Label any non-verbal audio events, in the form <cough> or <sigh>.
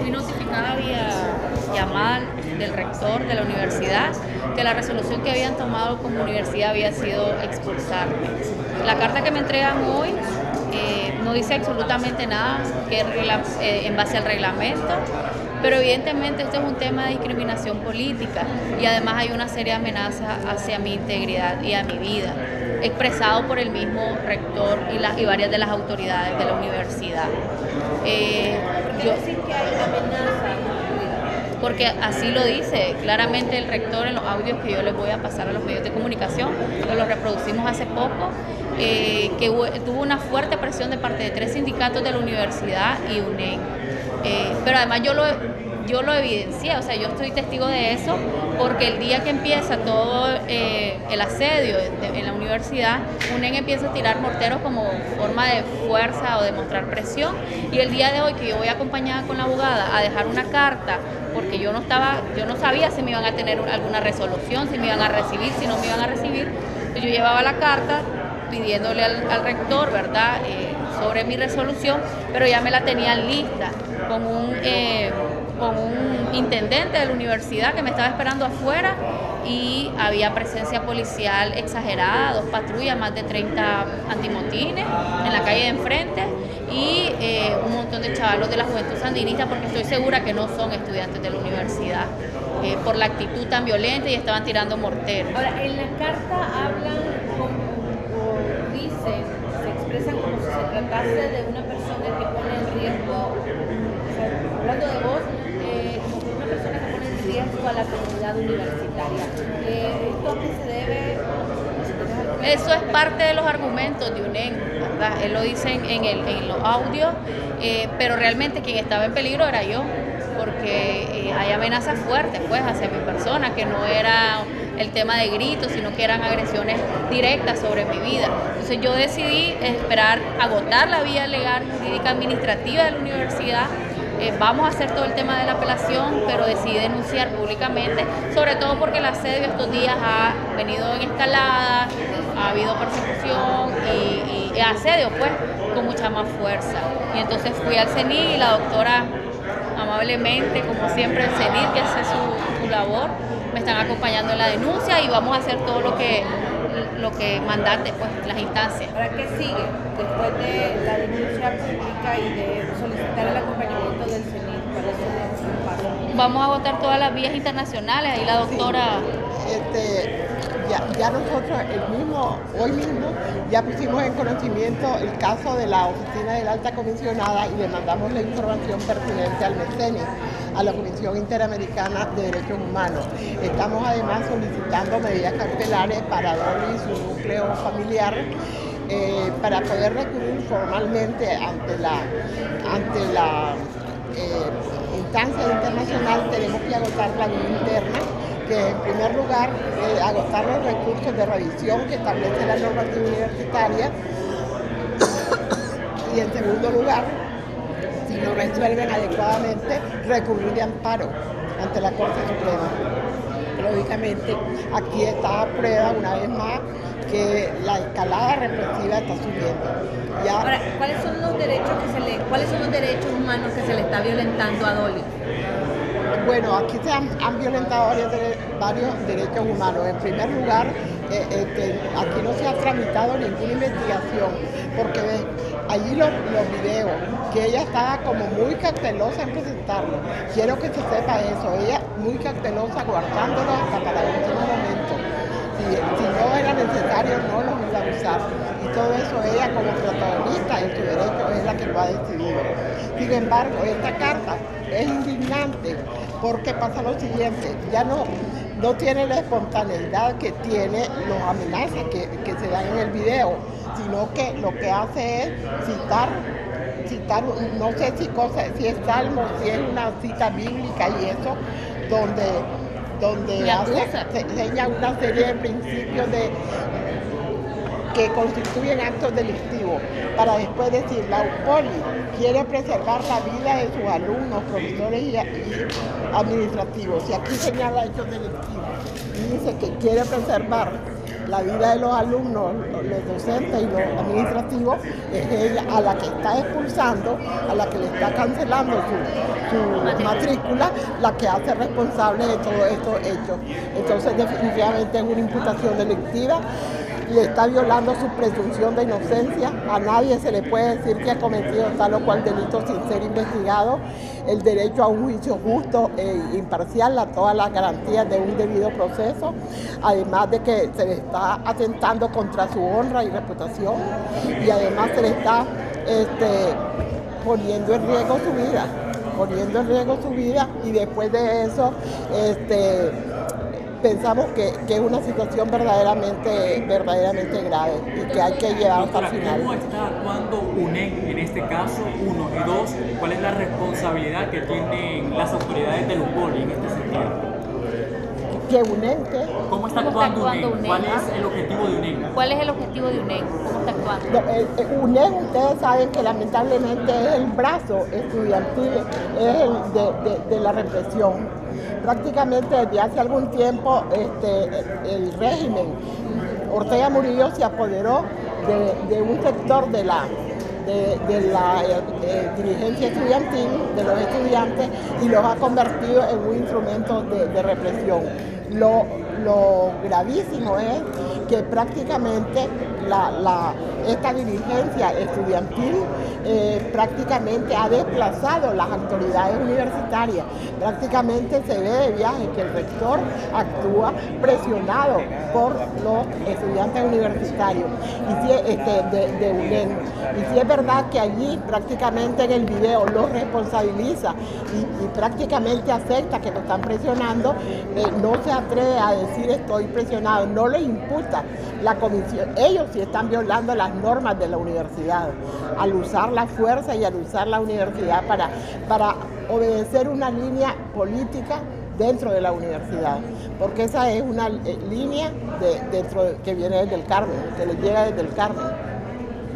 Fui notificada vía llamada del rector de la universidad que la resolución que habían tomado como universidad había sido expulsarme. La carta que me entregan hoy eh, no dice absolutamente nada que eh, en base al reglamento, pero evidentemente esto es un tema de discriminación política y además hay una seria amenaza hacia mi integridad y a mi vida, expresado por el mismo rector y, las, y varias de las autoridades de la universidad. Eh, yo, porque así lo dice claramente el rector en los audios que yo les voy a pasar a los medios de comunicación, que los reproducimos hace poco, eh, que tuvo una fuerte presión de parte de tres sindicatos de la universidad y UNED. Eh, pero además yo lo, yo lo evidencié, o sea, yo estoy testigo de eso porque el día que empieza todo eh, el asedio en la universidad, UNEN empieza a tirar morteros como forma de fuerza o de mostrar presión y el día de hoy que yo voy acompañada con la abogada a dejar una carta porque yo no estaba, yo no sabía si me iban a tener alguna resolución, si me iban a recibir, si no me iban a recibir, yo llevaba la carta pidiéndole al, rector, ¿verdad?, eh, sobre mi resolución, pero ya me la tenían lista con un... Eh, con un intendente de la universidad que me estaba esperando afuera y había presencia policial exagerada, dos patrullas, más de 30 antimotines en la calle de enfrente y eh, un montón de chavalos de la juventud sandinista porque estoy segura que no son estudiantes de la universidad eh, por la actitud tan violenta y estaban tirando morteros. Ahora, en la carta hablan o dicen, se expresan como si se tratase de una persona que pone en riesgo, hablando de vos, a la comunidad universitaria. Eh, ¿Esto qué se debe? Eso es parte de los argumentos de UNEN, ¿verdad? Él lo dice en, el, en los audios, eh, pero realmente quien estaba en peligro era yo, porque eh, hay amenazas fuertes pues hacia mi persona, que no era el tema de gritos, sino que eran agresiones directas sobre mi vida. Entonces yo decidí esperar agotar la vía legal, jurídica, administrativa de la universidad eh, vamos a hacer todo el tema de la apelación, pero decidí denunciar públicamente, sobre todo porque el asedio estos días ha venido en escalada, ha habido persecución y, asedio pues con mucha más fuerza. Y entonces fui al CENI y la doctora amablemente, como siempre el CENI que hace su, su labor, me están acompañando en la denuncia y vamos a hacer todo lo que lo que mandate pues las instancias. ¿Para qué sigue después de la denuncia pública y de solicitar el acompañamiento del CENIR? Vamos a votar todas las vías internacionales, ahí la doctora... Este, ya, nosotros el mismo, hoy mismo ya pusimos en conocimiento el caso de la oficina de la alta comisionada y le mandamos la información pertinente al MECENI a la Comisión Interamericana de Derechos Humanos. Estamos además solicitando medidas cautelares para Dolly y su núcleo familiar eh, para poder recurrir formalmente ante la, ante la eh, instancia internacional tenemos que agotar la vía interna que en primer lugar eh, agotar los recursos de revisión que establece la normativa universitaria <coughs> y en segundo lugar si no resuelven adecuadamente, recurrir de amparo ante la Corte Suprema. Lógicamente, aquí está a prueba una vez más que la escalada represiva está subiendo. Ahora, ¿cuáles son los derechos que se le, cuáles son los derechos humanos que se le está violentando a Dolly? Bueno, aquí se han, violentado varios, derechos humanos. En primer lugar, eh, este, aquí no se ha tramitado ninguna investigación, porque allí los, videos, que ella estaba como muy cautelosa en presentarlo. Quiero que se sepa eso, ella muy cautelosa guardándolo hasta para el último momento. Si, no era necesario, no lo iba a usar. Y todo eso ella como protagonista en su derecho es la que lo ha decidido. Sin embargo, esta carta porque pasa lo siguiente, ya no, no tiene la espontaneidad que tiene los amenazas que, que se dan en el video sino que lo que hace es citar, citar no sé si, cosa, si es salmo, si es una cita bíblica y eso, donde, donde hace, enseña una serie de principios de, que constituyen actos delictivos, para después decir, la UPOLI quiere preservar la vida de sus alumnos, profesores y, administrativos, y aquí señala hechos delictivos, y dice que quiere preservar la vida de los alumnos, los docentes y los administrativos, es ella a la que está expulsando, a la que le está cancelando su, su matrícula, la que hace responsable de todos estos hechos. Entonces definitivamente es una imputación delictiva le está violando su presunción de inocencia. A nadie se le puede decir que ha cometido tal o cual delito sin ser investigado. El derecho a un juicio justo e imparcial, a todas las garantías de un debido proceso, además de que se le está atentando contra su honra y reputación y además se le está este, poniendo en riesgo su vida poniendo en riesgo su vida y después de eso este, pensamos que, es una situación verdaderamente, verdaderamente grave y que hay que llevar hasta el final. ¿Cómo está actuando UNED en este caso? Uno. Y dos, ¿cuál es la responsabilidad que tienen las autoridades del UPOLI en este sentido? que UNED, ¿Cómo está actuando, UNED? ¿Cuál es el objetivo de UNED? ¿Cuál es el objetivo de UNED? ¿Cómo está actuando? No, UNED, ustedes saben que lamentablemente es el brazo estudiantil, es el de, de la represión prácticamente desde hace algún tiempo este, el régimen Ortega Murillo se apoderó de, un sector de la, de, la eh, eh, dirigencia estudiantil, de los estudiantes, y los ha convertido en un instrumento de, represión. Lo, lo gravísimo es que prácticamente la, esta dirigencia estudiantil eh, prácticamente ha desplazado las autoridades universitarias. Prácticamente se ve de viaje que el rector actúa presionado por los estudiantes universitarios y si, este, de, UNED. Y si es verdad que allí prácticamente en el video los responsabiliza y, prácticamente acepta que lo están presionando, eh, no se atreve a decir estoy presionado, no le imputa la comisión. Ellos sí están violando las normas de la universidad al usar la fuerza y al usar la universidad para, para obedecer una línea política dentro de la universidad, porque esa es una eh, línea de, dentro, que viene desde el Carmen, que le llega desde el Carmen.